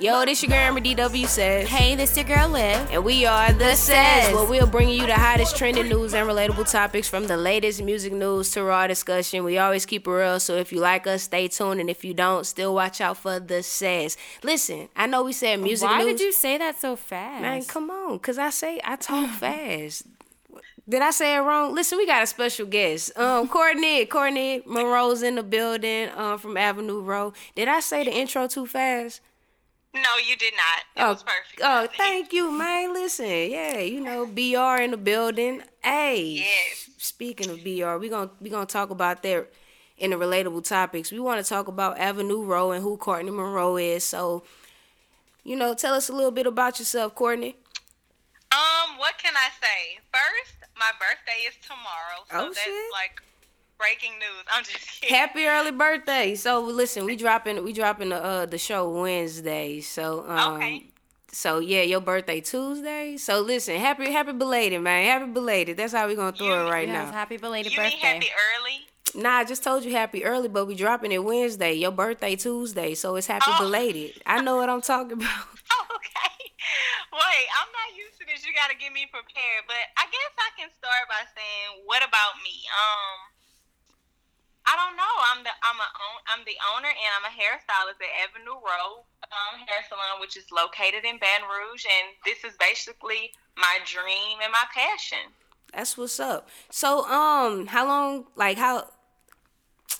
Yo, this your girl Amber DW says. Hey, this your girl Liv. And we are The, Says, Says. where we'll bring you the hottest trending news and relatable topics from the latest music news to raw discussion. We always keep it real, so if you like us, stay tuned. And if you don't, still watch out for The Says. Listen, I know we said music Why news. did you say that so fast? Man, come on, cause I say I talk fast. Did I say it wrong? Listen, we got a special guest. Um, Courtney, Courtney Monroe's in the building. Um, from Avenue Reaux. Did I say the intro too fast? No, you did not. It was perfect. Oh, thank you, man. Listen, yeah, you know, BR in the building. Hey, Yes. speaking of BR, we're gonna we gonna talk about that in the relatable topics. We want to talk about Avenue Reaux and who Courtney Monroe is. So, you know, tell us a little bit about yourself, Courtney. Um, what can I say? First, my birthday is tomorrow, so Oh, that's shit. like breaking news. I'm just kidding. Happy early birthday! So listen, we dropping we dropping the uh the show Wednesday. So um, Okay. So yeah, your birthday Tuesday. So listen, happy happy belated, man. Happy belated. That's how we gonna throw it right Yes, now. happy belated you mean birthday. happy early? Nah, I just told you happy early, but we dropping it Wednesday. Your birthday Tuesday, so it's happy Oh. belated. I know what I'm talking about. Oh, okay. Wait, I'm not used to this. You got to get me prepared. But I guess I can start by saying, what about me? Um, I don't know. I'm the I'm a I'm the owner and I'm a hairstylist at Avenue Reaux um, Hair Salon, which is located in Baton Rouge, and this is basically my dream and my passion. That's what's up. So um, how long like how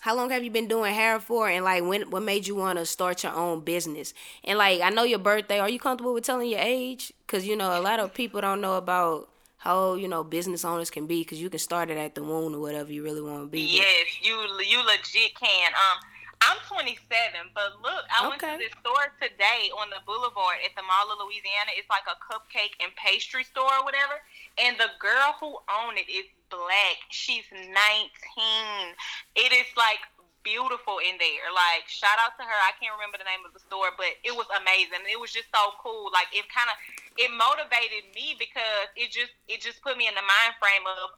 how long have you been doing hair for? And like when what made you want to start your own business? And like i know your birthday. Are you comfortable with telling your age? Because you know a lot of people don't know about how you know business owners can be because you can start it at the womb or whatever you really want to be Yes, you you legit can. Um, I'm 27, but look, I went to this store today on the boulevard at the Mall of Louisiana. It's like a cupcake and pastry store or whatever. And the girl who owned it is black. She's 19. It is like beautiful in there. Like shout out to her. I can't remember the name of the store, but it was amazing. It was just so cool. Like it kind of it motivated me because it just it just put me in the mind frame of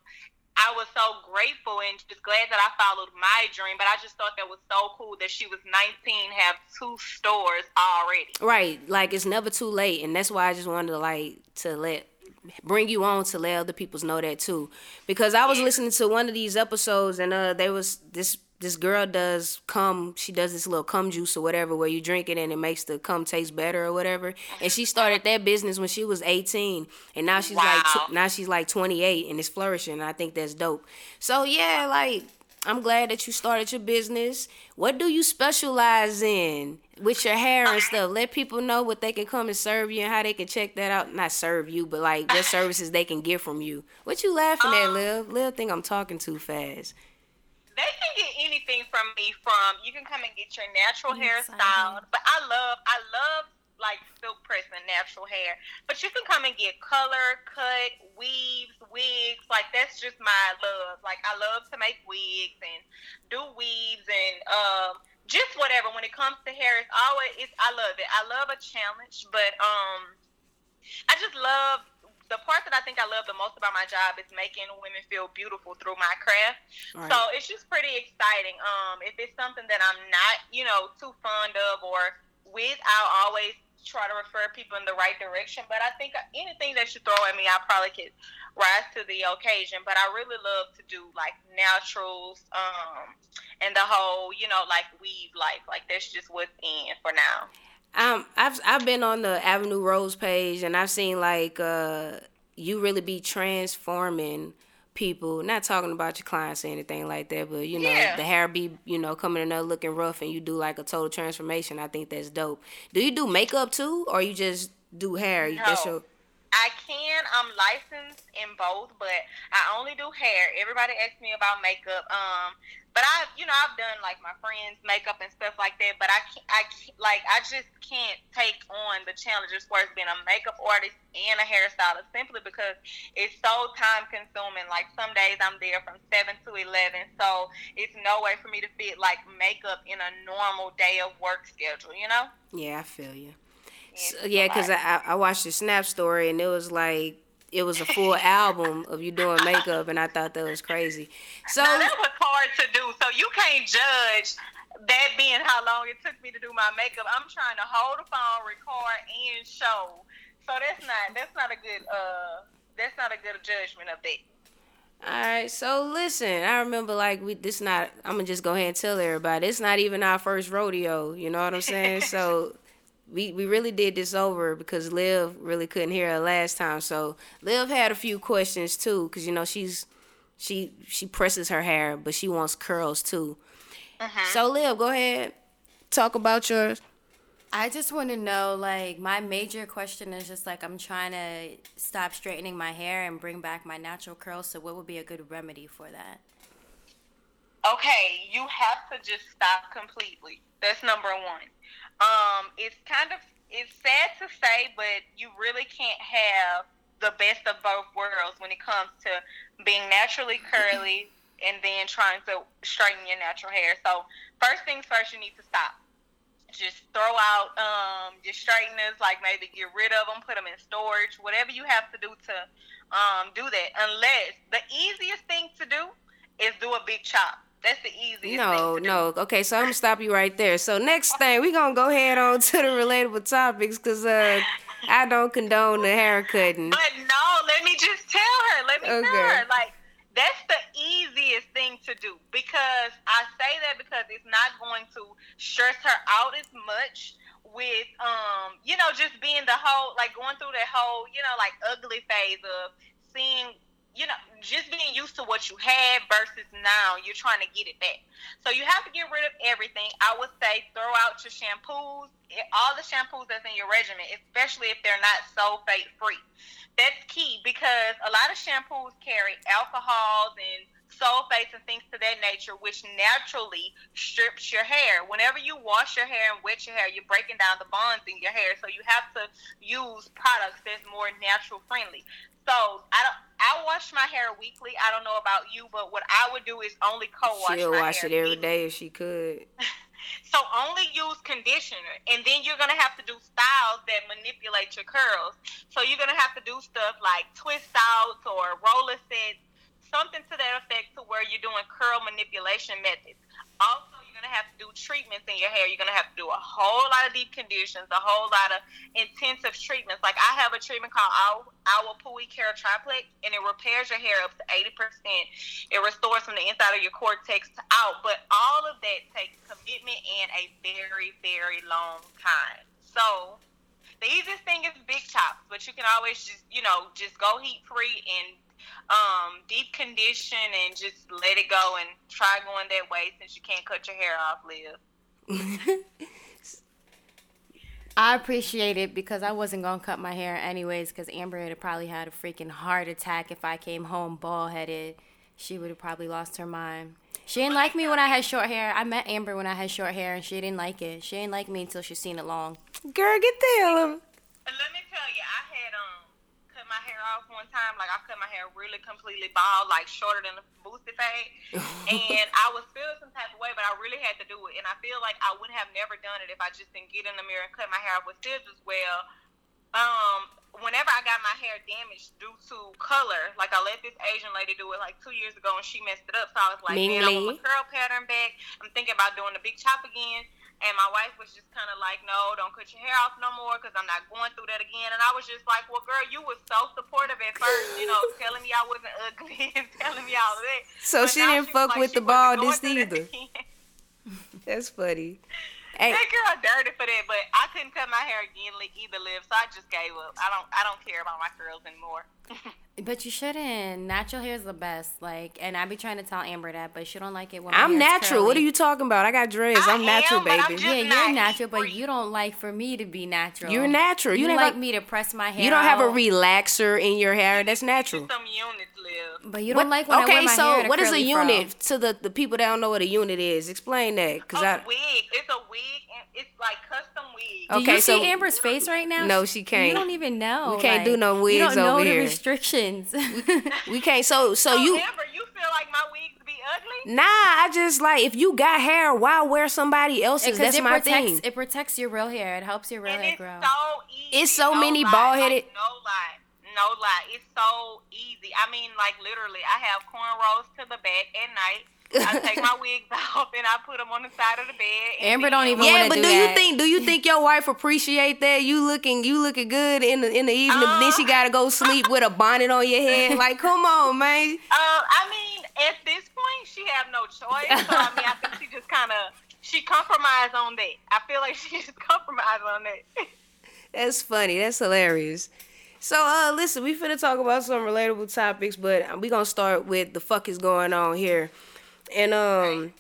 I was so grateful and just glad that I followed my dream. But I just thought that was so cool that she was 19, have two stores already. right like it's never too late and that's why i just wanted to like to let bring you on to let other people know that too because i was listening to one of these episodes and uh there was this this girl does cum she does this little cum juice or whatever where you drink it and it makes the cum taste better or whatever. And she started that business when she was 18 and now she's like Wow. tw- now she's like 28 and it's flourishing. And i think that's dope. So yeah like i'm glad that you started your business. What do you specialize in with your hair and stuff? Let people know what they can come and serve you and how they can check that out. Not serve you but like what services they can get from you. What you laughing at Um, liv liv think i'm talking too fast They can get anything from me. From you can come and get your natural hair styled, but I love I love like silk pressing natural hair. But you can come and get color, cut, weaves, wigs. Like that's just my love. Like I love to make wigs and do weaves and um just whatever. When it comes to hair, it's always it's I love it. I love a challenge, but um I just love the part that I think I love the most about my job is making women feel beautiful through my craft. Right. So it's just pretty exciting. Um, if it's something that I'm not, you know, too fond of or with, I'll always try to refer people in the right direction. But I think anything that you throw at me, I probably could rise to the occasion. But I really love to do like naturals, um, and the whole, you know, like weave life. Like that's just what's in for now. Um, I've I've been on the Avenue Reaux's page and I've seen like uh you really be transforming people. Not talking about your clients or anything like that, but you know Yeah. the hair be you know coming in there looking rough and you do like a total transformation. I think that's dope. Do you do makeup too, or you just do hair? That's No. your I can. I'm licensed in both, but I only do hair. Everybody asks me about makeup. Um, but I've you know, I've done like my friends' makeup and stuff like that. But I can't, I can't, like, I just can't take on the challenge as far as being a makeup artist and a hairstylist simply because it's so time consuming. Like some days I'm there from seven to eleven, so it's no way for me to fit like makeup in a normal day of work schedule. You know? yeah. I feel you. So, yeah, because. I I watched the Snap story and it was like it was a full album of you doing makeup, and I thought that was crazy. So that was hard to do. So you can't judge that being how long it took me to do my makeup. I'm trying to hold the phone, record, and show. So that's not that's not a good uh that's not a good judgment of that. All right, so listen, I remember like we this not I'm gonna just go ahead and tell everybody it's not even our first rodeo, you know what I'm saying? so we we really did this over because Liv really couldn't hear her last time. So Liv had a few questions too, cause you know she's she she presses her hair, but she wants curls too. Uh-huh. So Liv, go ahead, talk about yours. I just want to know, like, my major question is just like I'm trying to stop straightening my hair and bring back my natural curls. So, what would be a good remedy for that? Okay, you have to just stop completely. That's number one. Um, it's kind of it's sad to say, but you really can't have the best of both worlds when it comes to being naturally curly and then trying to straighten your natural hair. So, first things first, you need to stop just throw out um, your straighteners, like maybe get rid of them, put them in storage, whatever you have to do to um, do that. Unless the easiest thing to do is do a big chop. That's the easiest. Thing. No, no. Okay, so I'm gonna stop you right there. So next thing, we gonna go ahead on to the relatable topics, cause uh, I don't condone the haircutting. But no, let me just tell her. Let me okay. tell her. Like that's the easiest thing to do because I say that because it's not going to stress her out as much with um you know just being the whole like going through that whole you know like ugly phase of seeing you know, just being used to what you had versus now you're trying to get it back. So you have to get rid of everything. I would say throw out your shampoos, eh, all the shampoos that's in your regimen, especially if they're not sulfate free. That's key because a lot of shampoos carry alcohols and sulfates and things to that nature, which naturally strips your hair. Whenever you wash your hair and wet your hair, you're breaking down the bonds in your hair. So you have to use products that's more natural friendly. So I don't. I wash my hair weekly. I don't know about you, but what I would do is only co-wash. She'll wash it every day if she could. so only use conditioner, and then you're gonna have to do styles that manipulate your curls. So you're gonna have to do stuff like twist outs or roller sets, something to that effect, to where you're doing curl manipulation methods. Also going to have to do treatments in your hair. You're going to have to do a whole lot of deep conditions, a whole lot of intensive treatments. Like I have a treatment called Our, Pui Care Triplex, and it repairs your hair up to 80%. It restores from the inside of your cortex to out. But all of that takes commitment and a very, very long time. So the easiest thing is big chops, but you can always just, you know, just go heat free and um, deep condition and just let it go and try going that way since you can't cut your hair off, Liv. I appreciate it because I wasn't gonna cut my hair anyways. Because Amber would have probably had a freaking heart attack if I came home bald headed. She would have probably lost her mind. She didn't like me when I had short hair. I met Amber when I had short hair, and she didn't like it. She didn't like me until she seen it long. Girl, get the hell Let me tell you, I had um cut my hair off one time. Like I cut my hair really completely bald, like shorter than a boosted fade. and I was feeling some type of way, but I really had to do it. And I feel like I would have never done it if I just didn't get in the mirror and cut my hair off with scissors. Well, um, whenever I got my hair damaged due to color, like I let this Asian lady do it like two years ago and she messed it up. So I was like, man, I want my curl pattern back. I'm thinking about doing the big chop again. And my wife was just kind of like, no, don't cut your hair off no more because I'm not going through that again. And I was just like, well, girl, you were so supportive at first, you know, telling me I wasn't ugly and telling me all that. So but she didn't fuck like with the baldness either. That's funny. Hey. That girl dirty for that, but I couldn't cut my hair again either, Liv, so I just gave up. I don't, I don't care about my curls anymore. But you shouldn't. Natural hair is the best. Like, and I be trying to tell Amber that, but she don't like it when I'm natural. Curly. What are you talking about? I got dreads. I am natural, baby. I'm yeah, you're natural, but you don't like for me to be natural. You're natural. You, you like me to press my hair. You don't have a relaxer in your hair. That's natural. Some units, Liv. But you don't what, like when okay, I wear my so hair what is a unit fro. to the the people that don't know what a unit is? Explain that, cause a I, wig. It's a wig. And it's like custom wig. Do okay, you so, see Amber's face right now? No, she can't. You don't even know. We can't like, do no wigs you don't know over the here. restrictions. we can't. So so, you. Amber, you feel like my wigs be ugly? Nah, I just like if you got hair, why wear somebody else's? That's my protects, thing. It protects your real hair. It helps your real and hair grow. So easy, it's so no many bald headed. Like, no lie. No lie, it's so easy. I mean, like literally, I have cornrows to the back at night. I take my wigs off and I put them on the side of the bed. and Amber don't even Yeah, wanna but do do, that. you think do you think your wife appreciate that? You looking you looking good in the in the evening, but then she gotta go sleep with a bonnet on your head. Like, come on, man. Uh, I mean, at this point, she have no choice. So I mean, I think she just kind of she compromised on that. I feel like she just compromised on that. That's funny. That's hilarious. So, uh, listen, we finna talk about some relatable topics, but we gonna start with the fuck is going on here, and um,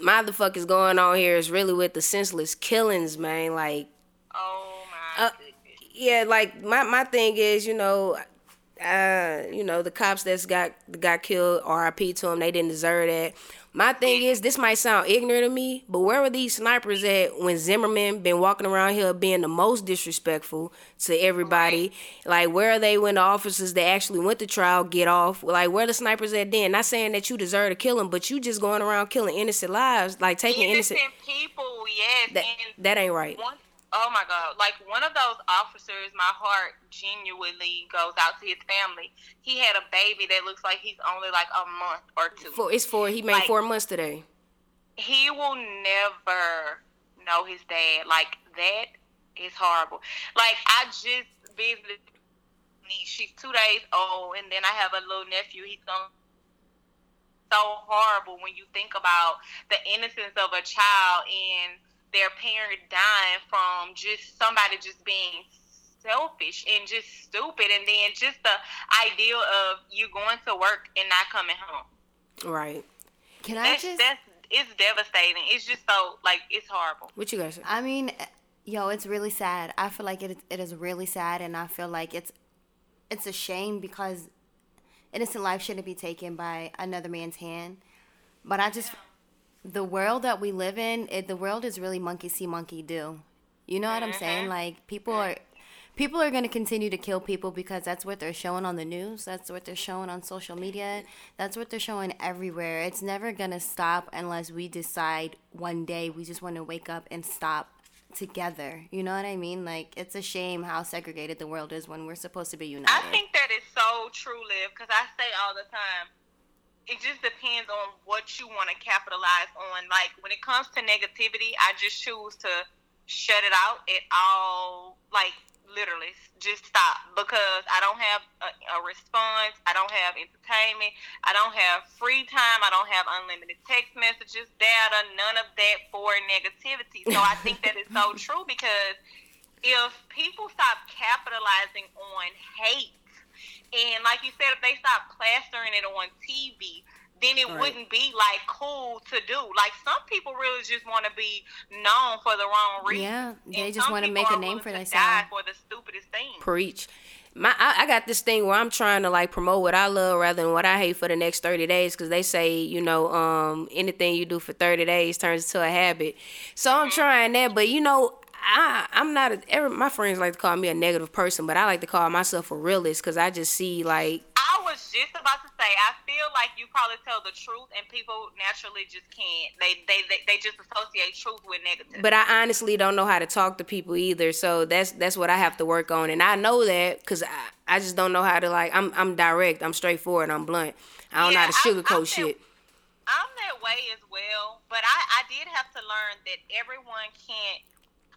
my the fuck is going on here is really with the senseless killings, man. Like, oh my Uh, yeah, like my my thing is, you know, uh, you know, the cops that's got got killed, R.I.P. to them, they didn't deserve that. My thing is, this might sound ignorant to me, but where were these snipers at when Zimmerman been walking around here being the most disrespectful to everybody? Like, where are they when the officers that actually went to trial get off? Like, where the snipers at then? Not saying that you deserve to kill them, but you just going around killing innocent lives, like taking innocent. innocent people, yes. That that ain't right. one, oh my god, like one of those officers, my heart genuinely goes out to his family. He had a baby that looks like he's only like a month or two. For it's for he made Like- four months today. he will never know his dad. Like that is horrible. Like I just visited. She's two days old, and then I have a little nephew. He's gonna so horrible when you think about the innocence of a child and their parent dying from just somebody just being selfish and just stupid and then just the idea of you going to work and not coming home Right. Can I that's just? that's it's devastating. It's just so like it's horrible. What you guys say? I mean, yo, it's really sad. I feel like it is, it is really sad, and I feel like it's it's a shame because innocent life shouldn't be taken by another man's hand. But I just the world that we live in, it, the world is really monkey see, monkey do. You know what I'm saying? Mm-hmm. Like people are people are going to continue to kill people because that's what they're showing on the news. That's what they're showing on social media. That's what they're showing everywhere. It's never going to stop unless we decide one day we just want to wake up and stop together. You know what i mean? Like it's a shame how segregated the world is when we're supposed to be united. I think that is so true, Liv, because I say all the time, it just depends on what you want to capitalize on. Like when it comes to negativity, I just choose to shut it out at all. Like literally, just stop because I don't have a, a response. I don't have entertainment. I don't have free time. I don't have unlimited text messages, data, none of that for negativity. So I think that is so true because if people stop capitalizing on hate, and like you said, if they stop plastering it on TV, then it Right. wouldn't be like cool to do. Like some people really just want to be known for the wrong reason. Yeah, they And just wanna make a name for themselves. For the stupidest thing. Preach. My, I, I got this thing where I'm trying to like promote what I love rather than what I hate for the next 30 days because they say, you know, um, anything you do for 30 days turns into a habit. So I'm trying that, but you know, I, I'm not, a, every, my friends like to call me a negative person, but I like to call myself a realist because I just see like, I was just about to say, I feel like you probably tell the truth, and people naturally just can't. They they they, they just associate truth with negative. but I honestly don't know how to talk to people either. So that's that's what I have to work on, and I know that because I, I just don't know how to like. I'm I'm direct. I'm straightforward. I'm blunt. I don't know how to sugarcoat I'm shit. I'm that way as well, but I, I did have to learn that everyone can't,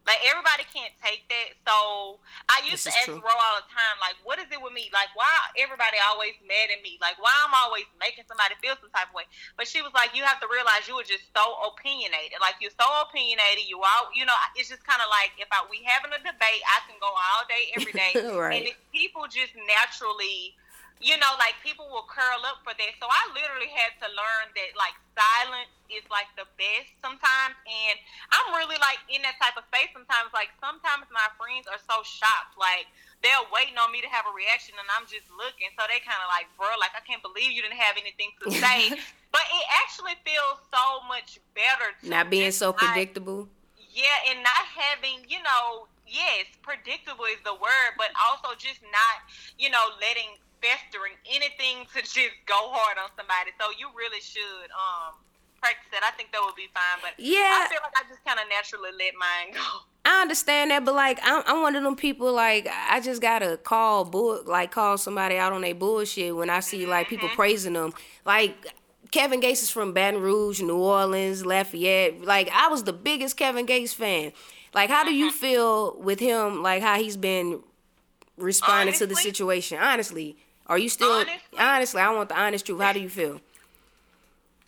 like everybody can't take that. So I used This to ask true. Ro all the time, like, what is it with me? Like, why everybody always mad at me? Like, why I'm always making somebody feel some type of way? But she was like, you have to realize you were just so opinionated. Like you're so opinionated. You all, you know, it's just kind of like if I we having a debate, I can go all day, every day, Right. and if people just naturally you know, like people will curl up for that. So I literally had to learn that like silence is like the best sometimes. And I'm really like in that type of space sometimes. Like sometimes my friends are so shocked. Like they're waiting on me to have a reaction and I'm just looking. So they kind of like, bro, like I can't believe you didn't have anything to say. but it actually feels so much better. To Not being so not- predictable. yeah, and not having, you know, yes, predictable is the word, but also just not, you know, letting festering anything to just go hard on somebody. So you really should um practice that. I think that would be fine. But Yeah. I feel like I just kind of naturally let mine go. I understand that, but like I'm, I'm one of them people like I just gotta call bull like call somebody out on their bullshit when I see like people praising them. Like Kevin Gates is from Baton Rouge, New Orleans, Lafayette. Like I was the biggest Kevin Gates fan. Like how do you feel with him? Like how he's been responding to the situation? Honestly, are you still Honestly? honestly? I want the honest truth. How do you feel?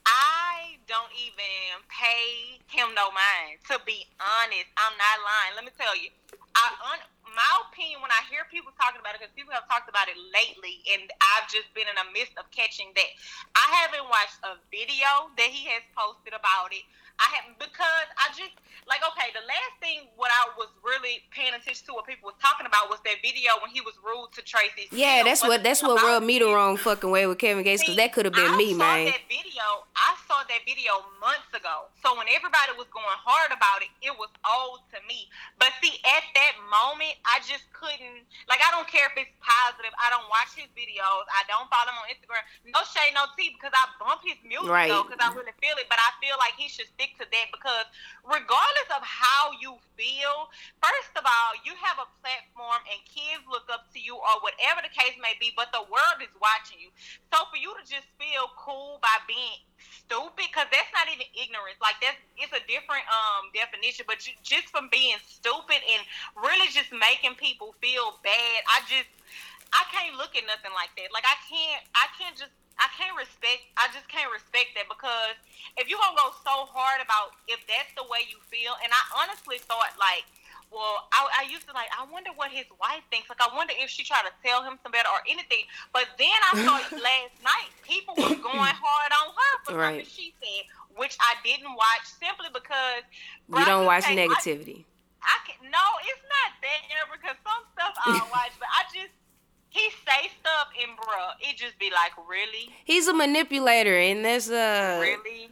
I don't even pay him no mind. To be honest, I'm not lying. Let me tell you, I un- my opinion when I hear people talking about it, because people have talked about it lately, and I've just been in the midst of catching that. I haven't watched a video that he has posted about it. I haven't because I just like okay. The last thing what I was really paying attention to, what people was talking about, was that video when he was rude to Tracy. Yeah, that's what that's what rubbed me the wrong fucking way with Kevin Gates because that could have been I me, saw man. That video, I saw that video months ago. So when everybody was going hard about it, it was old to me. But see, at that moment, I just couldn't. Like, I don't care if it's positive. I don't watch his videos. I don't follow him on Instagram. No shade, no tea, because I bump his music Right. though, because I really feel it. But I feel like he should stick to that because regardless of how you feel, first of all, you have a platform and kids look up to you or whatever the case may be, but the world is watching you. So for you to just feel cool by being stupid, because that's not even ignorance. Like that's it's a different um definition, but ju- just from being stupid and really just making people feel bad, I just I can't look at nothing like that. Like I can't I can't just I can't respect I just can't respect that because if you're gonna go so hard about if that's the way you feel and I honestly thought like well, I, I used to like. I wonder what his wife thinks. Like, I wonder if she tried to tell him some better or anything. But then I saw last night people were going hard on her for Right. something she said, which I didn't watch simply because You don't watch Broccoli Cake- I- negativity. I can no, it's not that because some stuff I'll watch, but I just he say stuff and bruh, it just be like, really, He's a manipulator, and that's uh. really,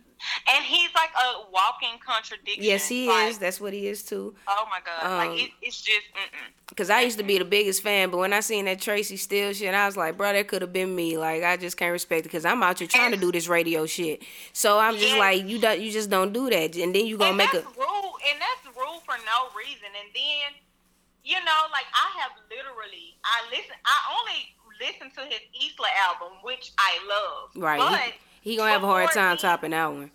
and he's like a walking contradiction. Yes, he like, is. That's what he is too. Oh my god, Um, like it, it's just. Mm-mm. Cause I used to be the biggest fan, but when I seen that Tracy Steele shit, I was like, bro, that could have been me. Like, I just can't respect it, cause I'm out here trying to do this radio shit. So I'm just like, you don't, you just don't do that, and then you gonna and make a. rude, and that's rule for no reason. And then, you know, like I have literally, I listen, I only listen to his Isla album, which I love. Right. But He gonna have a hard time topping that one.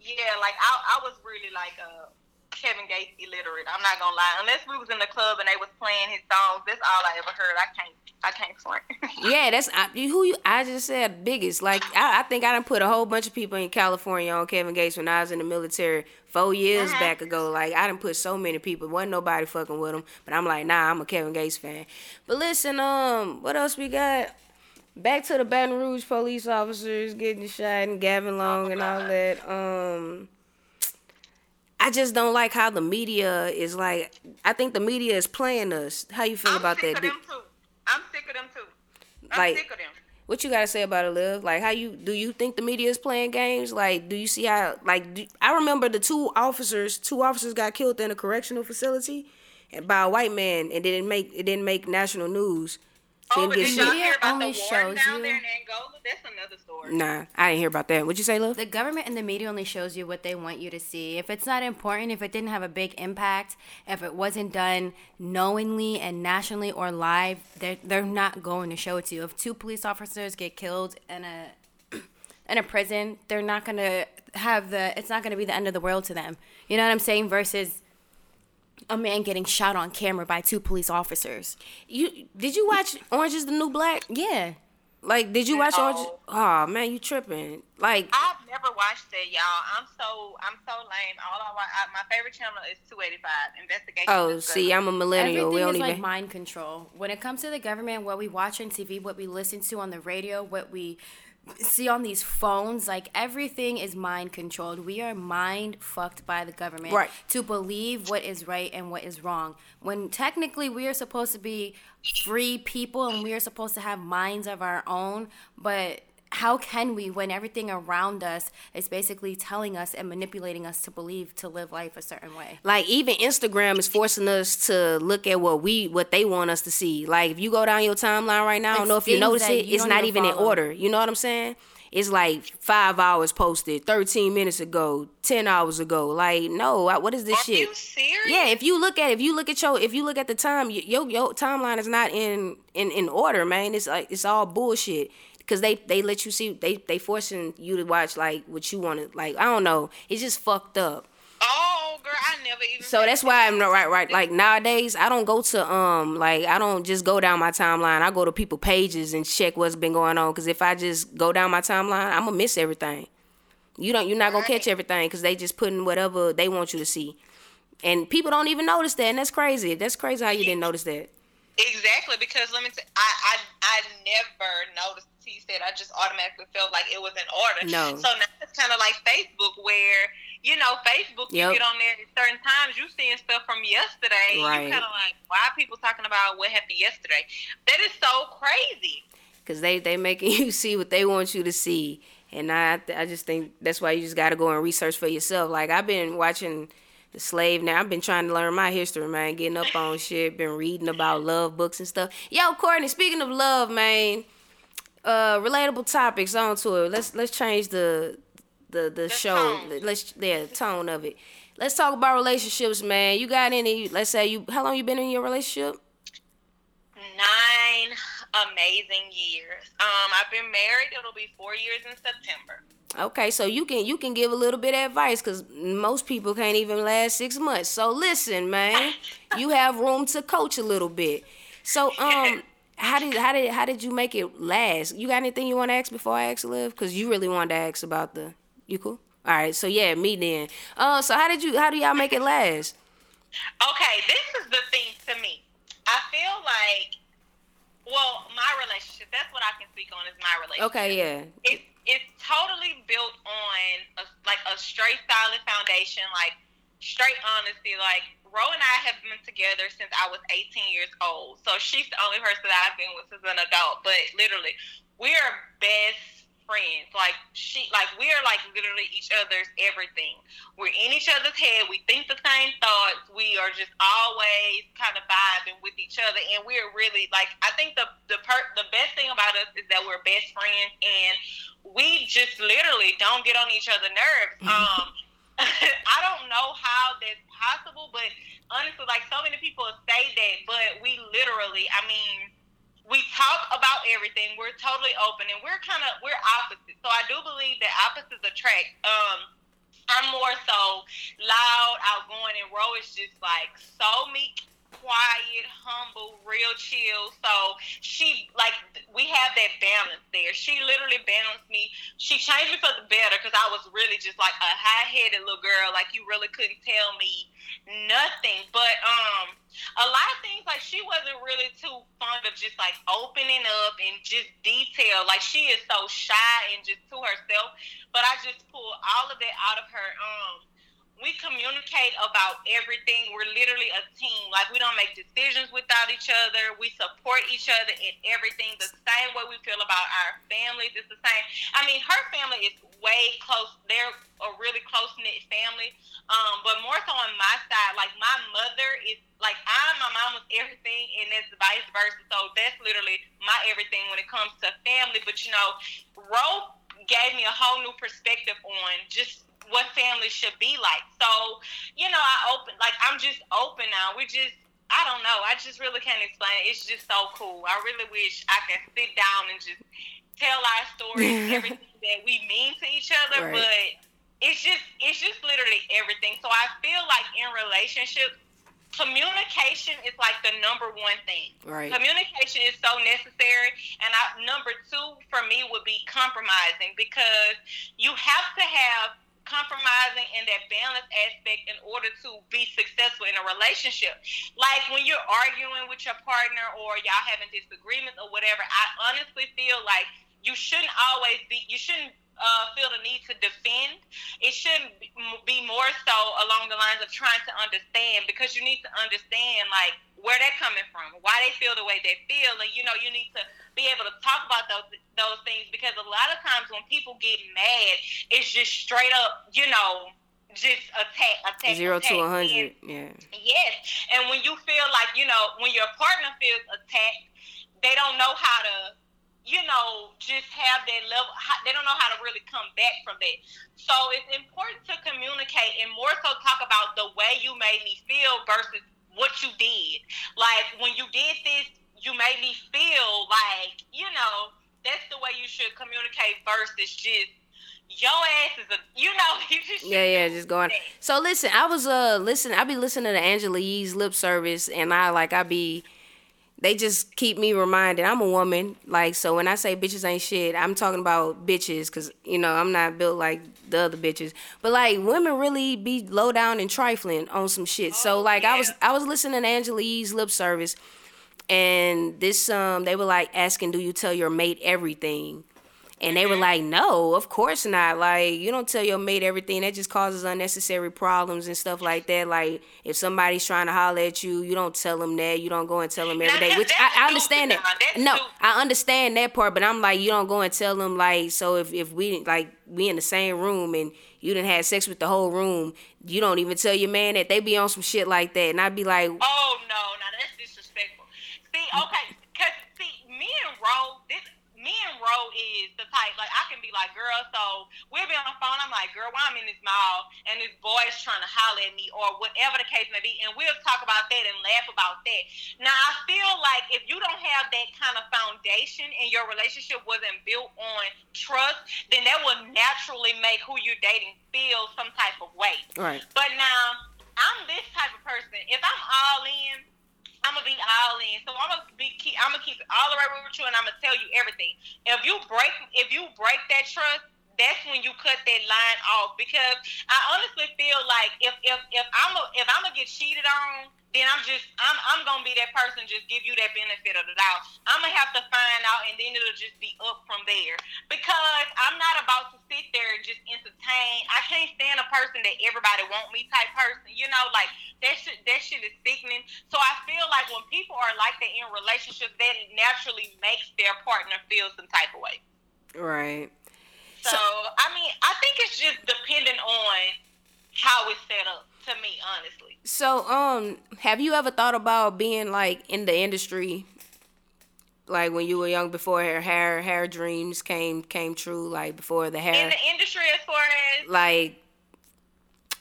Yeah, like I, I was really like uh Kevin Gates illiterate. I'm not gonna lie. Unless we was in the club and they was playing his songs, that's all I ever heard. I can't, I can't front. Yeah, that's I, who you. I just said biggest. Like I, I think I done put a whole bunch of people in California on Kevin Gates when I was in the military four years Uh-huh. back ago. Like I done put so many people. wasn't nobody fucking with him, but I'm like, nah, I'm a Kevin Gates fan. But listen, um, what else we got? Back to the Baton Rouge police officers getting shot and Gavin Long and all that. Um. I just don't like how the media is like. I think the media is playing us. How you feel I'm about that? of Do- them too. I'm sick of them too. I'm Like- sick of them. What you gotta say about it, Liv? Like, how you do you think the media is playing games? Like, do you see how? Like, do, I remember the two officers. Two officers got killed in a correctional facility, and by a white man, and didn't make it didn't make national news. Oh, Didn't but get did shit. y'all hear about the only war shows down you- there in Angola? That's another story. Nah, I didn't hear about that. What'd you say, Liv? The government and the media only shows you what they want you to see. If it's not important, if it didn't have a big impact, if it wasn't done knowingly and nationally or live, they're, they're not going to show it to you. If two police officers get killed in a in a prison, they're not going to have the it's not going to be the end of the world to them. You know what I'm saying versus a man getting shot on camera by two police officers. You did you watch Orange Is the New Black? Yeah. Like, did you watch No. Orange? Oh man, you tripping? Like, I've never watched it, y'all. I'm so I'm so lame. All I watch, I, my favorite channel is 285 Investigation. oh, see, I'm a millennial. Everything We is don't like even. mind control. When it comes to the government, what we watch on TV, what we listen to on the radio, what we see on these phones, like everything is mind controlled. We are mind fucked by the government Right. to believe what is right and what is wrong. When technically we are supposed to be free people and we are supposed to have minds of our own, but how can we when everything around us is basically telling us and manipulating us to believe to live life a certain way? like even Instagram is forcing us to look at what we what they want us to see. Like if you go down your timeline right now, I don't know if you notice it, you it's don't even even in order. You know what I'm saying? it's like five hours posted, thirteen minutes ago, ten hours ago. Like, no, what is this Are shit? you serious? Yeah, if you look at if you look at your if you look at the time, your your timeline is not in in in order, man. It's like it's all bullshit because they they let you see they they forcing you to watch like what you want to like. I don't know. It's just fucked up. Oh, girl, I never even. So that's why I'm not right, right. Like nowadays, I don't go to um, like I don't just go down my timeline. I go to people pages and check what's been going on. Cause if I just go down my timeline, I'm gonna miss everything. You don't, you're not gonna catch everything because they just putting whatever they want you to see, and people don't even notice that. And that's crazy. That's crazy how you didn't notice that. Exactly, because let me say, I, I I never noticed. He said I just automatically felt like it was in order. No. So now it's kind of like Facebook, where you know Facebook, Yep. you get on there at certain times, you seeing stuff from yesterday. Right. You kind of like, why are people talking about what happened yesterday? That is so crazy. Cause they they making you see what they want you to see, and I I just think that's why you just gotta go and research for yourself. Like I've been watching the slave now. I've been trying to learn my history, man. Getting up on shit. Been reading about love books and stuff. Yo, Courtney. Speaking of love, man. Uh, relatable topics onto it. Let's let's change the the the, show. tone. Let's yeah tone of it. Let's talk about relationships, man. You got any? Let's say you. How long you been in your relationship? Nine amazing years. Um, I've been married. It'll be four years in September. Okay, so you can you can give a little bit of advice because most people can't even last six months. So listen, man, you have room to coach a little bit. So um, how did how did how did you make it last? You got anything you want to ask before I ask Liv? Because you really wanted to ask about the you cool. All right, so yeah, me then. Uh, so how did you how do y'all make it last? Okay, this is the thing to me. I feel like, well, my relationship. That's what I can speak on is my relationship. Okay, yeah. It's it's totally built on a, like a straight solid foundation, like straight honesty. Like Ro and I have been together since I was 18 years old. So she's the only person that I've been with as an adult. But literally, we are best friends. Like she, like we are like literally each other's everything. We're in each other's head. We think the same thoughts. We are just always kind of vibing with each other, and we're really like. I think the the per the best thing about us is that we're best friends, and we just literally don't get on each other's nerves. Um, I know how that's possible, but honestly, like so many people say that, but we literally, I mean, we talk about everything. We're totally open, and we're kind of we're opposites. So I do believe that opposites attract. Um, I'm more so loud, outgoing, and Ro is just like so meek, quiet, humble, real chill. So she like we have that balance there. She literally balanced me. She changed me for the better because I was really just like a high headed little girl. Like you really couldn't tell me nothing. But um, a lot of things like she wasn't really too fond of just like opening up and just detail. Like she is so shy and just to herself. But I just pulled all of that out of her. Um, we communicate about everything. We're literally a team. Like we don't make decisions without each other. We support each other in everything. The same way we feel about our families. It's the same. I mean, her family is way close. They're a really close knit family. Um, but more so on my side, like my mother is like I'm my mama's everything, and it's vice versa. So that's literally my everything when it comes to family. But you know, Ro gave me a whole new perspective on just what family should be like. So, you know, I open like I'm just open now. We just I don't know. I just really can't explain. it. It's just so cool. I really wish I could sit down and just tell our stories, everything that we mean to each other, Right. but it's just it's just literally everything. So I feel like in relationships communication is like the number one thing. Right. Communication is so necessary. And I, number two for me would be compromising because you have to have compromising and that balance aspect in order to be successful in a relationship. Like when you're arguing with your partner or y'all having disagreements or whatever, I honestly feel like you shouldn't always be, you shouldn't uh, feel the need to defend. It shouldn't be more so along the lines of trying to understand because you need to understand like where they're coming from, why they feel the way they feel, and you know you need to be able to talk about those those things because a lot of times when people get mad, it's just straight up, you know, just attack, attack, Zero attack. to a hundred. Yeah. Yes, and when you feel like you know when your partner feels attacked, they don't know how to, you know, just have that level. They don't know how to really come back from that. So it's important to communicate and more so talk about the way you made me feel versus what you did. Like when you did this, you made me feel like, you know, that's the way you should communicate versus just your ass is a you know you just yeah yeah just going so listen i was uh listen i be listening to angela yee's lip service and i like i be they just keep me reminded I'm a woman. Like, so when I say bitches ain't shit, I'm talking about bitches because, you know, I'm not built like the other bitches. But like, women really be low down and trifling on some shit. So, oh, like, yeah. I was I was listening to Angela Yee's lip service, and this, um, they were like asking, Do you tell your mate everything? And they were mm-hmm. like, no, of course not. Like, you don't tell your mate everything. That just causes unnecessary problems and stuff like that. Like, if somebody's trying to holler at you, you don't tell them that. You don't go and tell them every day. Which I, I understand that. No, I understand that part, but I'm like, you don't go and tell them like, so if, if we like we in the same room and you didn't have sex with the whole room, you don't even tell your man that they be on some shit like that. And I'd be like, oh no, now that's disrespectful. See, okay, cause see, me and Ro, this me and Ro is the type like I can be like, girl, so we'll be on the phone. I'm like, girl, why I'm in this mall and this boy's trying to holler at me or whatever the case may be, and we'll talk about that and laugh about that. Now I feel like if you don't have that kind of foundation and your relationship wasn't built on trust, then that will naturally make who you're dating feel some type of way. Right. But now I'm this type of person. If I'm all in I'm gonna be all in. So I'm gonna be keep, I'm gonna keep it all the way with you, and I'm gonna tell you everything. If you break if you break that trust, that's when you cut that line off. Because I honestly feel like if if if I'm a, if I'm gonna get cheated on, then I'm just I'm I'm gonna be that person just give you that benefit of the doubt. I'm gonna have to find out and then it'll just be up from there. Because I'm not about to sit there and just entertain. I can't stand a person that everybody want me type person. You know, like that shit that shit is sickening. So I feel like when people are like that in relationships, that naturally makes their partner feel some type of way. Right. So, so I mean, I think it's just dependent on how it's set up to me, honestly. So, um, have you ever thought about being like in the industry, like when you were young, before her hair hair dreams came came true, like before the hair in the industry as far as like,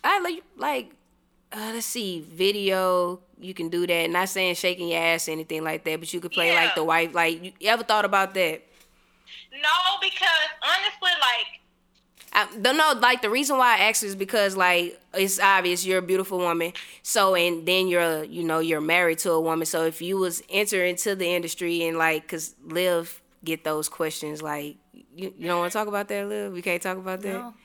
I like like. Uh, let's see, video. You can do that. Not saying shaking your ass or anything like that, but you could play yeah. like the wife. Like, you ever thought about that? No, because honestly, like I don't know. Like the reason why I asked is because like it's obvious you're a beautiful woman. So and then you're you know you're married to a woman. So if you was enter into the industry and like, cause Liv get those questions like you you don't want to talk about that, Liv. We can't talk about that. No.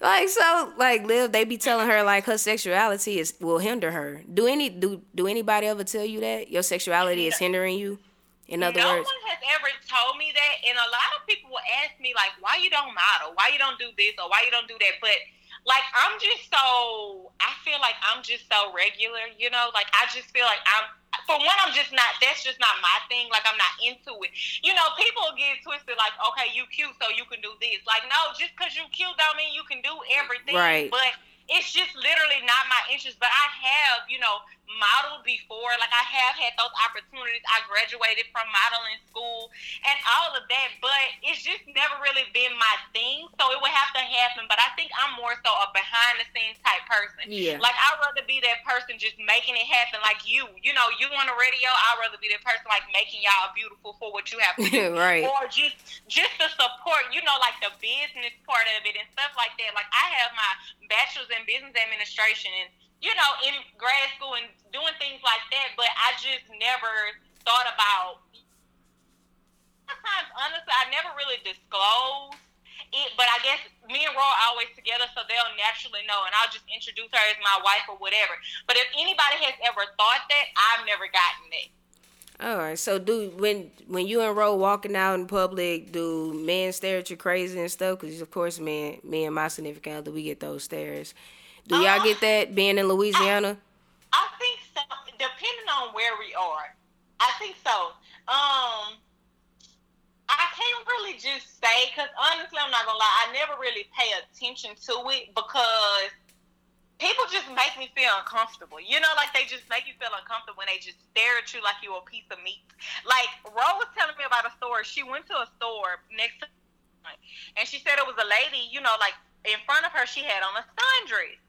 Like so, like Liv, they be telling her like her sexuality is will hinder her. Do any do do anybody ever tell you that your sexuality is hindering you? In other no words, one has ever told me that, and a lot of people will ask me like, "Why you don't model? Why you don't do this or why you don't do that?" But like, I'm just so I feel like I'm just so regular, you know. Like I just feel like I'm for one, I'm just not. That's just not my thing. Like I'm not into it. You know, people get twisted. Like, okay, you cute, so you can do this. Like, no, just because you cute don't mean you can do everything. Right. But it's just literally not my interest. But I have, you know, modeled before. Like I have had those opportunities. I graduated from modeling school and all of that, but it's just never really been my thing. So it would have to happen. But I think I'm more so a behind the scenes type person. Yeah. Like I'd rather be that person just making it happen. Like you, you know, you on the radio. I'd rather be that person like making y'all beautiful for what you have to do, right? Or just just the support. You know, like the business part of it and stuff like that. Like I have my bachelor's in business administration and you know, in grad school and doing things like that, but I just never thought about. Sometimes, honestly, I never really disclosed it, but I guess me and Ro are always together, so they'll naturally know, and I'll just introduce her as my wife or whatever. But if anybody has ever thought that, I've never gotten it. All right. So do when when you and Ro walking out in public, do men stare at you crazy and stuff? Because of course, me, me and my significant other, we get those stares. Do y'all uh, get that being in Louisiana? I, I, think so. Depending on where we are, I think so. Um, I can't really just say because honestly, I'm not gonna lie. I never really pay attention to it because people just make me feel uncomfortable. You know, like they just make you feel uncomfortable when they just stare at you like you're a piece of meat. Like Ro was telling me about a store. She went to a store next to and she said it was a lady, you know, like in front of her she had on a sundress.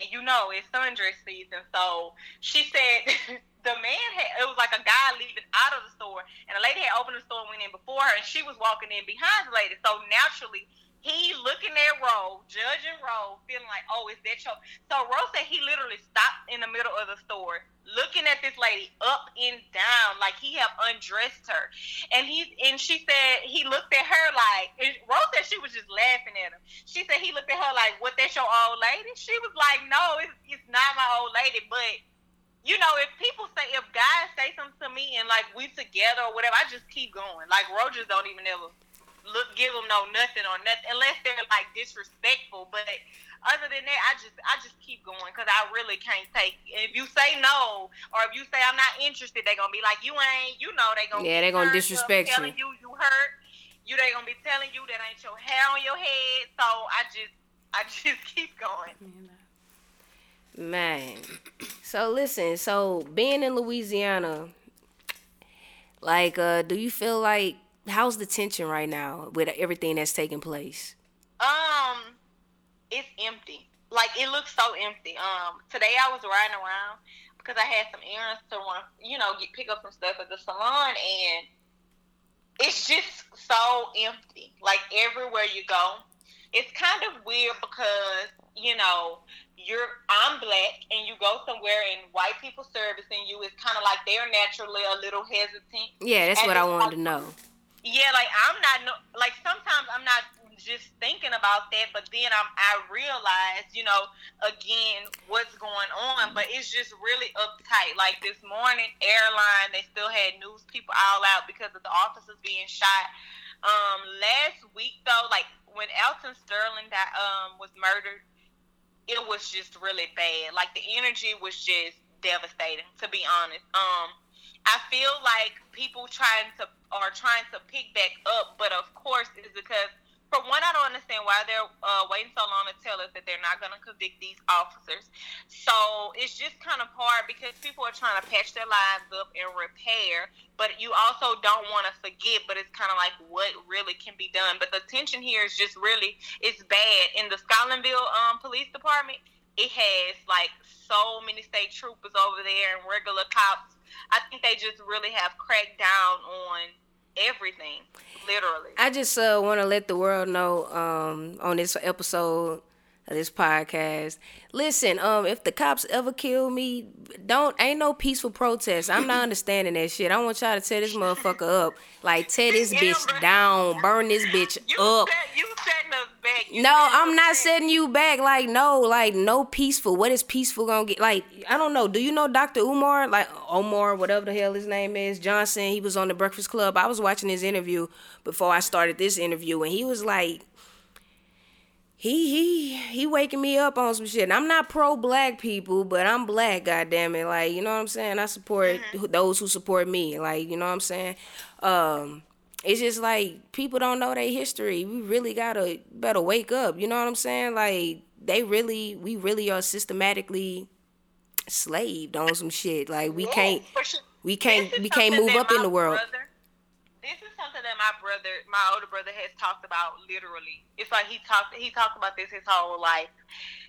And you know it's sundress season. So she said the man had it was like a guy leaving out of the store and the lady had opened the store and went in before her and she was walking in behind the lady. So naturally he looking at Ro, judging Ro, feeling like, oh, is that your? So Ro said he literally stopped in the middle of the store, looking at this lady up and down, like he have undressed her, and he and she said he looked at her like. Ro said she was just laughing at him. She said he looked at her like, what? That's your old lady? She was like, no, it's, it's not my old lady, but you know, if people say, if guys say something to me and like we together or whatever, I just keep going. Like Rogers don't even ever look give them no nothing or nothing unless they're like disrespectful. But other than that, I just I just keep going because I really can't take. If you say no or if you say I'm not interested, they're gonna be like you ain't. You know they gonna yeah they gonna disrespect you. telling you. you hurt. You they gonna be telling you that ain't your hair on your head. So I just I just keep going. Man, so listen, so being in Louisiana, like, uh, do you feel like how's the tension right now with everything that's taking place? Um, it's empty. Like it looks so empty. Um, today I was riding around because I had some errands to run, you know, get pick up some stuff at the salon, and it's just so empty. Like everywhere you go, it's kind of weird because you know you're I'm black and you go somewhere and white people servicing you it's kind of like they're naturally a little hesitant. Yeah, that's what I wanted to know yeah, like I'm not like sometimes I'm not just thinking about that, but then I'm I realize, you know, again what's going on, but it's just really uptight. Like this morning, airline they still had news people all out because of the officers being shot. Um, last week though, like when Alton Sterling that um was murdered, it was just really bad. Like the energy was just devastating, to be honest. Um I feel like people trying to are trying to pick back up, but of course, it's because for one, I don't understand why they're uh, waiting so long to tell us that they're not going to convict these officers. So it's just kind of hard because people are trying to patch their lives up and repair, but you also don't want to forget. But it's kind of like what really can be done. But the tension here is just really it's bad in the Scotlandville um, Police Department. It has like so many state troopers over there and regular cops I think they just really have cracked down on everything, literally. I just uh, want to let the world know um, on this episode this podcast. Listen, um, if the cops ever kill me, don't ain't no peaceful protest. I'm not understanding that shit. I want y'all to tear this motherfucker up. Like tear this bitch down, burn this bitch you up. Set, you setting us back. You no, I'm not setting you back. Like no, like no peaceful. What is peaceful gonna get? Like I don't know. Do you know Dr. Umar? Like Omar, whatever the hell his name is, Johnson. He was on the Breakfast Club. I was watching his interview before I started this interview, and he was like he he he waking me up on some shit. I'm not pro black people, but I'm black, goddamn it. Like, you know what I'm saying? I support mm-hmm. those who support me. Like, you know what I'm saying? Um it's just like people don't know their history. We really gotta better wake up. You know what I'm saying? Like they really we really are systematically slaved on some shit. Like we can't we can't we can't move up in the world. Brother, this is something that my brother, my older brother, has talked about literally. It's like he talked he talked about this his whole life.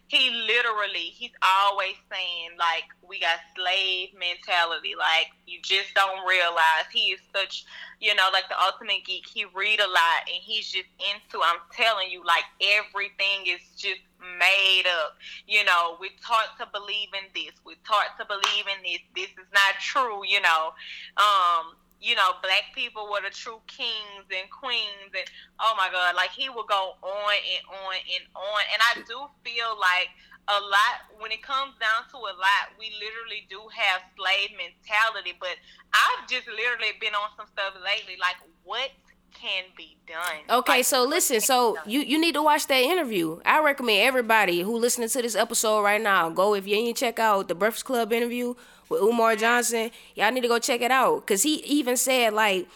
He literally, he's always saying like we got slave mentality. Like you just don't realize he is such, you know, like the ultimate geek. He read a lot and he's just into. I'm telling you, like everything is just made up. You know, we're taught to believe in this. We're taught to believe in this. This is not true. You know, um, you know, black people were the true kings and queens, and oh my God, like he would go on and on and on. And I do feel like a lot when it comes down to a lot, we literally do have slave mentality. But I've just literally been on some stuff lately, like what can be done. Okay, like, so listen, so you you need to watch that interview. I recommend everybody who listening to this episode right now go if you ain't check out the Breakfast Club interview with Umar Johnson. Y'all need to go check it out cuz he even said like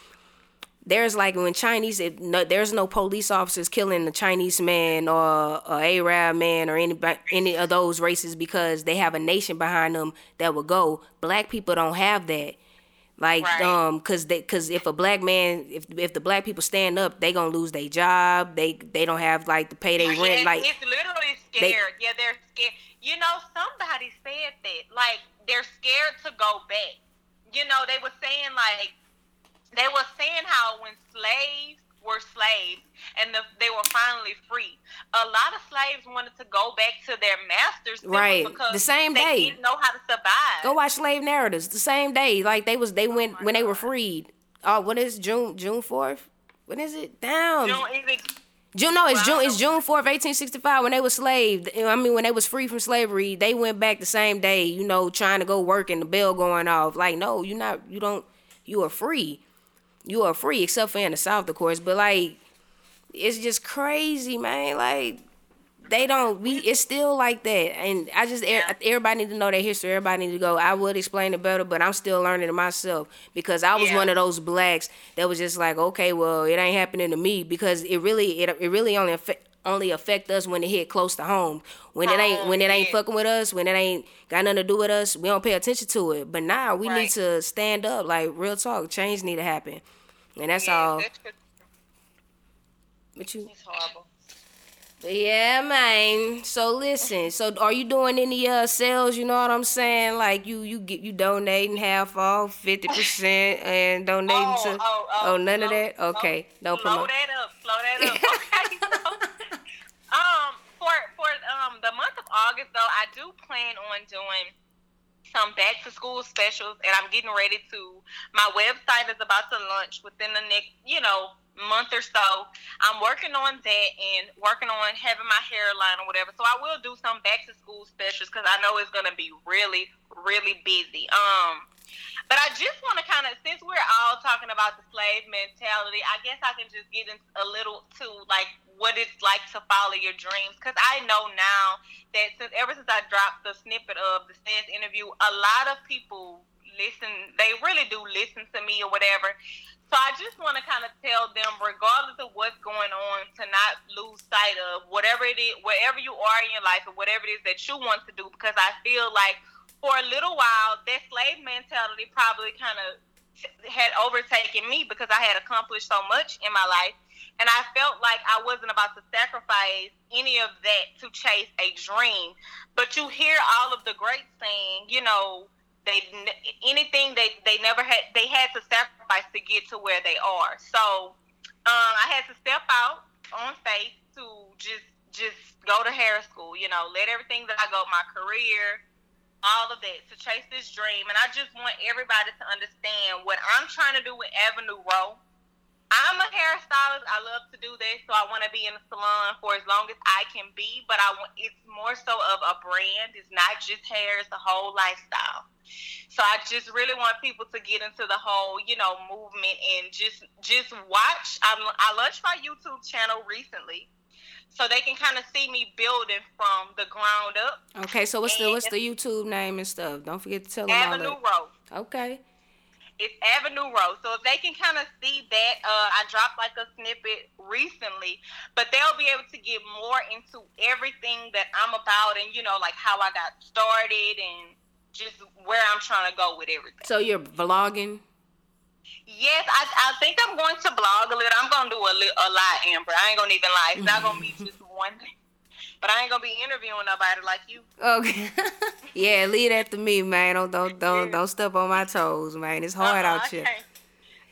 there's like when Chinese, it, no, there's no police officers killing a Chinese man or a Arab man or any any of those races because they have a nation behind them that will go. Black people don't have that. Like right. um, cause they, cause if a black man, if if the black people stand up, they gonna lose their job. They they don't have like to pay their rent. Like it's literally scared. They, yeah, they're scared. You know, somebody said that. Like they're scared to go back. You know, they were saying like they were saying how when slaves were slaves and the, they were finally free. A lot of slaves wanted to go back to their masters, right? Because the same they day, didn't know how to survive. Go watch Slave Narratives. The same day, like they was they oh went oh when God. they were freed. Oh, what is June June fourth? When is it? Down. June, it, June no, it's June. It's June fourth, eighteen sixty five. When they were slaved, I mean, when they was free from slavery, they went back the same day. You know, trying to go work and the bell going off. Like, no, you're not. You don't. You are free you are free, except for in the South, of course. But like, it's just crazy, man. Like, they don't. We it's still like that, and I just everybody need to know their history. Everybody need to go. I would explain it better, but I'm still learning it myself because I was yeah. one of those blacks that was just like, okay, well, it ain't happening to me because it really it it really only affect only affect us when it hit close to home. When it ain't when it ain't fucking with us, when it ain't got nothing to do with us, we don't pay attention to it. But now we right. need to stand up, like real talk. Change need to happen, and that's yeah, all. That's but you, it's horrible. Yeah, man. So listen. So are you doing any uh sales? You know what I'm saying? Like you you get you donating half off, fifty percent, and donating oh, to. Oh, oh, oh none of that. Okay, slow, no promote. Slow that up. Slow that up. Okay. so, um, for for um the month of August though, I do plan on doing some back to school specials and I'm getting ready to my website is about to launch within the next, you know, month or so. I'm working on that and working on having my hairline or whatever. So I will do some back to school specials because I know it's gonna be really, really busy. Um but I just want to kind of, since we're all talking about the slave mentality, I guess I can just get in a little to like what it's like to follow your dreams. Because I know now that since ever since I dropped the snippet of the Seth interview, a lot of people listen. They really do listen to me or whatever. So I just want to kind of tell them, regardless of what's going on, to not lose sight of whatever it is, wherever you are in your life, or whatever it is that you want to do. Because I feel like for a little while, that slave mentality probably kind of had overtaken me because I had accomplished so much in my life. And I felt like I wasn't about to sacrifice any of that to chase a dream. But you hear all of the greats saying, you know, they anything they they never had they had to sacrifice to get to where they are. So um, I had to step out on faith to just just go to hair school. You know, let everything that I go, my career, all of that to chase this dream. And I just want everybody to understand what I'm trying to do with Avenue Reaux. I'm a hairstylist. I love to do this, so I want to be in the salon for as long as I can be. But I want it's more so of a brand. It's not just hair; it's the whole lifestyle. So I just really want people to get into the whole, you know, movement and just just watch. I, I launched my YouTube channel recently so they can kind of see me building from the ground up. Okay, so what's and the what's the YouTube name and stuff? Don't forget to tell them Avenue. Reaux. Okay. It's Avenue Reaux. So if they can kind of see that, uh, I dropped like a snippet recently, but they'll be able to get more into everything that I'm about and you know like how I got started and just where I'm trying to go with everything. So you're vlogging. Yes, I, I think I'm going to blog a little. I'm going to do a, li- a lot, Amber. I ain't going to even lie. It's not going to be just one thing. But I ain't gonna be interviewing nobody like you. Okay. yeah, leave that to me, man. Don't don't don't don't step on my toes, man. It's hard uh-uh, out I here. Can't,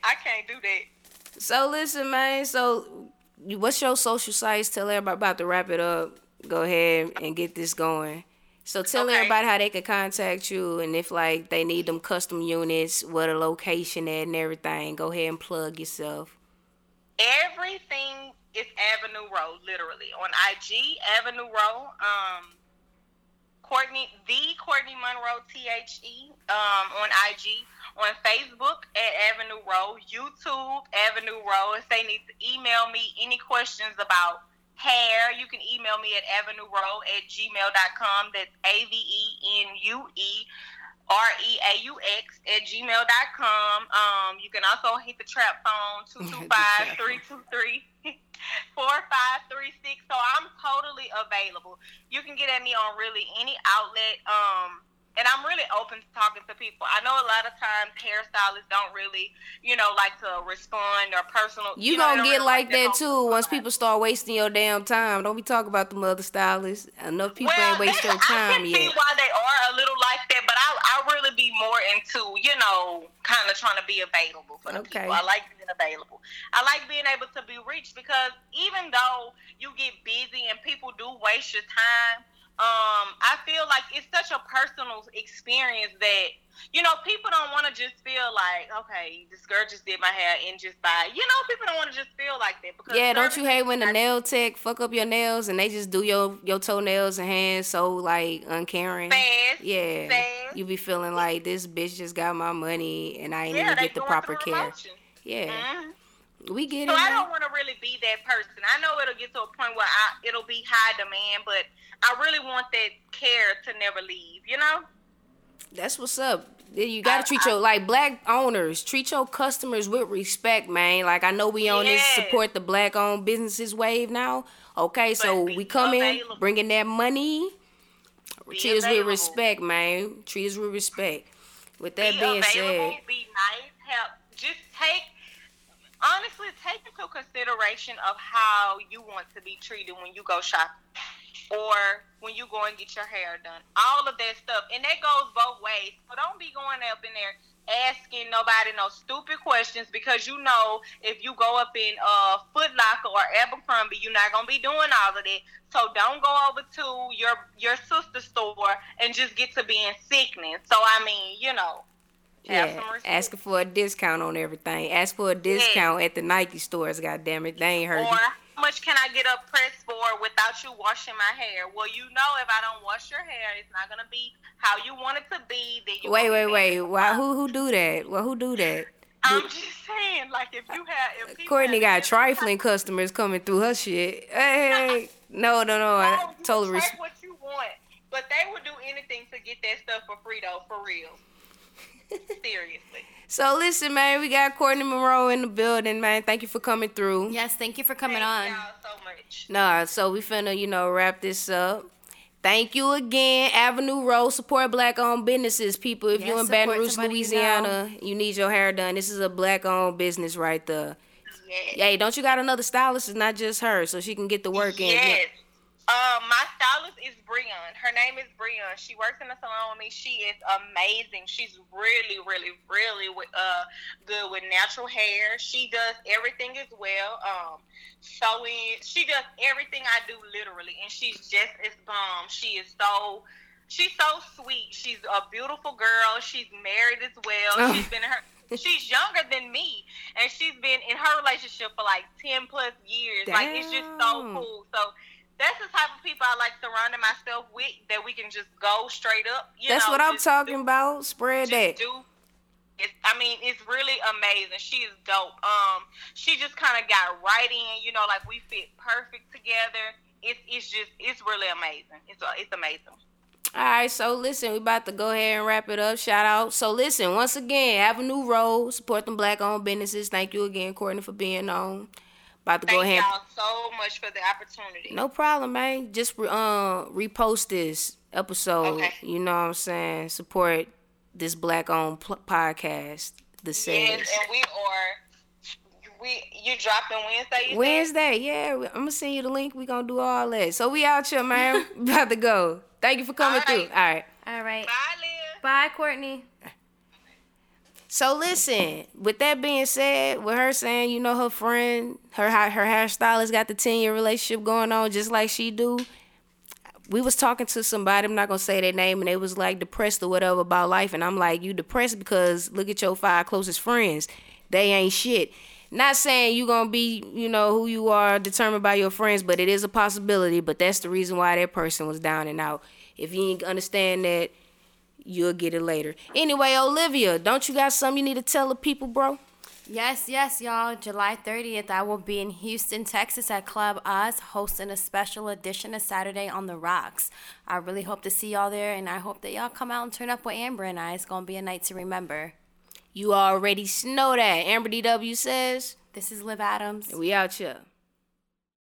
I can't do that. So listen, man. So, what's your social sites? Tell everybody about to wrap it up. Go ahead and get this going. So tell okay. everybody how they can contact you and if like they need them custom units, what a location at and everything. Go ahead and plug yourself. Everything is Avenue Reaux, literally. On IG, Avenue Reaux. Um Courtney the Courtney Monroe T H E um, on IG, on Facebook at Avenue Reaux, YouTube Avenue Reaux. If they need to email me any questions about hair, you can email me at Avenue avenuereaux at gmail.com. That's A V E N U E R E A U X at gmail.com. Um, you can also hit the trap phone 225 323 4536. So I'm totally available. You can get at me on really any outlet. Um, and I'm really open to talking to people. I know a lot of times hairstylists don't really, you know, like to respond or personal. You, you know, gonna get don't like that too once people start wasting your damn time. Don't be talking about the other stylists. Enough people well, ain't waste your time I can see why they are a little like that, but I I really be more into you know kind of trying to be available for the Okay. people. I like being available. I like being able to be reached because even though you get busy and people do waste your time, um, I feel like it's such a personal experience that you know people don't want to just feel like okay, this girl just did my hair and just buy. You know, people don't want to just feel like that because Yeah, don't you hate when the is- nail tech fuck up your nails and they just do your your toenails and hands so like uncaring? fast? Yeah, fast. you be feeling like this bitch just got my money and I ain't yeah, even get the proper care. Yeah, Mhm. We get So it. I don't want to really be that person. I know it'll get to a point where I, it'll be high demand, but I really want that care to never leave. You know? That's what's up. You gotta I- treat I- your like black owners, treat your customers with respect, man. Like I know we on this support the black owned businesses wave now. Okay, so we come in bringing that money. Be treat us with respect, man. Treat us with respect. With that be being available. said, Be nice. Help. Just take. Honestly, take into consideration of how you want to be treated when you go shopping, or when you go and get your hair done. All of that stuff, and that goes both ways. So don't be going up in there asking nobody no stupid questions because you know if you go up in uh Foot Locker or Abercrombie, you're not gonna be doing all of that. So don't go over to your your sister store and just get to being sickening. So I mean, you know, yeah, asking for a discount on everything. Ask for a discount at the Nike stores. God damn it, they ain't heard Or you. how much can I get a press for without you washing my hair? Well, you know, if I don't wash your hair, it's not gonna be how you want it to be. Then Wait, wait, wait. Why? Who who do that? Well, who do that? I'm just saying, like if you have, if Courtney got trifling customers coming through her shit. Hey, no, no, no. I No, you totally. take what you want, but they would do anything to get that stuff for free, though. For real. Seriously. so listen, man, we got Courtney Monroe in the building, man. Thank you for coming through. Yes, thank you for coming Thank on. y'all so much. Nah, so we finna, you know, wrap this up. Thank you again, Avenue Reaux. Support black-owned businesses, people. If Yes, you're in Baton Rouge, somebody you Louisiana, you need your hair done. This is a black-owned business right there. Yes. Hey, don't you got another stylist? It's not just her, so she can get the work in. Um, my stylist is Breon. Her name is Breon. She works in the salon with me. She is amazing. She's really, really, really uh good with natural hair. She does everything as well. Um, sewing. She does everything I do literally, and she's just as bomb. She is so. She's so sweet. She's a beautiful girl. She's married as well. Oh. She's been her. She's younger than me, and she's been in her relationship for like ten plus years. Like it's just so cool. So that's the type of people I like surrounding myself with. That we can just go straight up. You That's know, what I'm talking do- about. Spread that. do. It's, I mean, it's really amazing. She is dope. Um, she just kind of got right in. You know, like we fit perfect together. It's it's just it's really amazing. It's uh, it's amazing. All right, so listen, we about to go ahead and wrap it up. Shout out. So listen, once again, have a new Road, support them black-owned businesses. Thank you again, Courtney, for being on. About to Thank go ahead. y'all so much for the opportunity. No problem, man. Just re- uh, repost this episode. Okay. You know what I'm saying? Support this black-owned pl- podcast. The Yes, says and we are. We you dropping Wednesday? You said? Wednesday. Yeah, I'm gonna send you the link. We gonna do all that. So we out here, man. about to go. Thank you for coming All through. All right. All right. Bye, Liv. Bye, Courtney. So listen, with that being said, with her saying, you know, her friend, her her hairstylist got the ten year relationship going on just like she do. We was talking to somebody, I'm not gonna say their name, and they was like depressed or whatever about life, and I'm like, you depressed because look at your five closest friends, they ain't shit. Not saying you gonna be, you know, who you are determined by your friends, but it is a possibility. But that's the reason why that person was down and out. If you ain't understand that, you'll get it later. Anyway, Olivia, don't you got something you need to tell the people, bro? Yes, yes, y'all. July 30th, I will be in Houston, Texas at Club Oz hosting a special edition of Saturday on the Rocks. I really hope to see y'all there, and I hope that y'all come out and turn up with Amber and I. It's going to be a night to remember. You already know that. Amber DW says, This is Liv Adams. we out here.